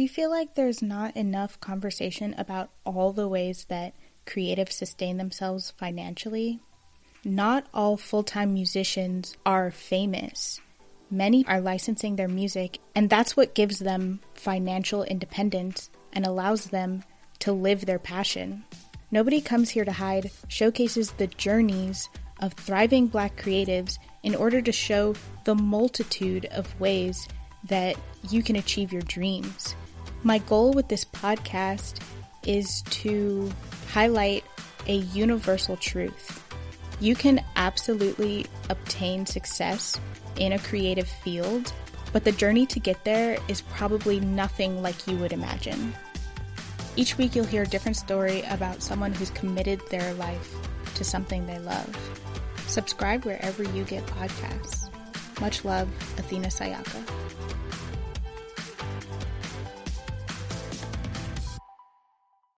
Do you feel like there's not enough conversation about all the ways that creatives sustain themselves financially? Not all full time musicians are famous. Many are licensing their music, and that's what gives them financial independence and allows them to live their passion. Nobody Comes Here to Hide showcases the journeys of thriving black creatives in order to show the multitude of ways that you can achieve your dreams. My goal with this podcast is to highlight a universal truth. You can absolutely obtain success in a creative field, but the journey to get there is probably nothing like you would imagine. Each week, you'll hear a different story about someone who's committed their life to something they love. Subscribe wherever you get podcasts. Much love, Athena Sayaka.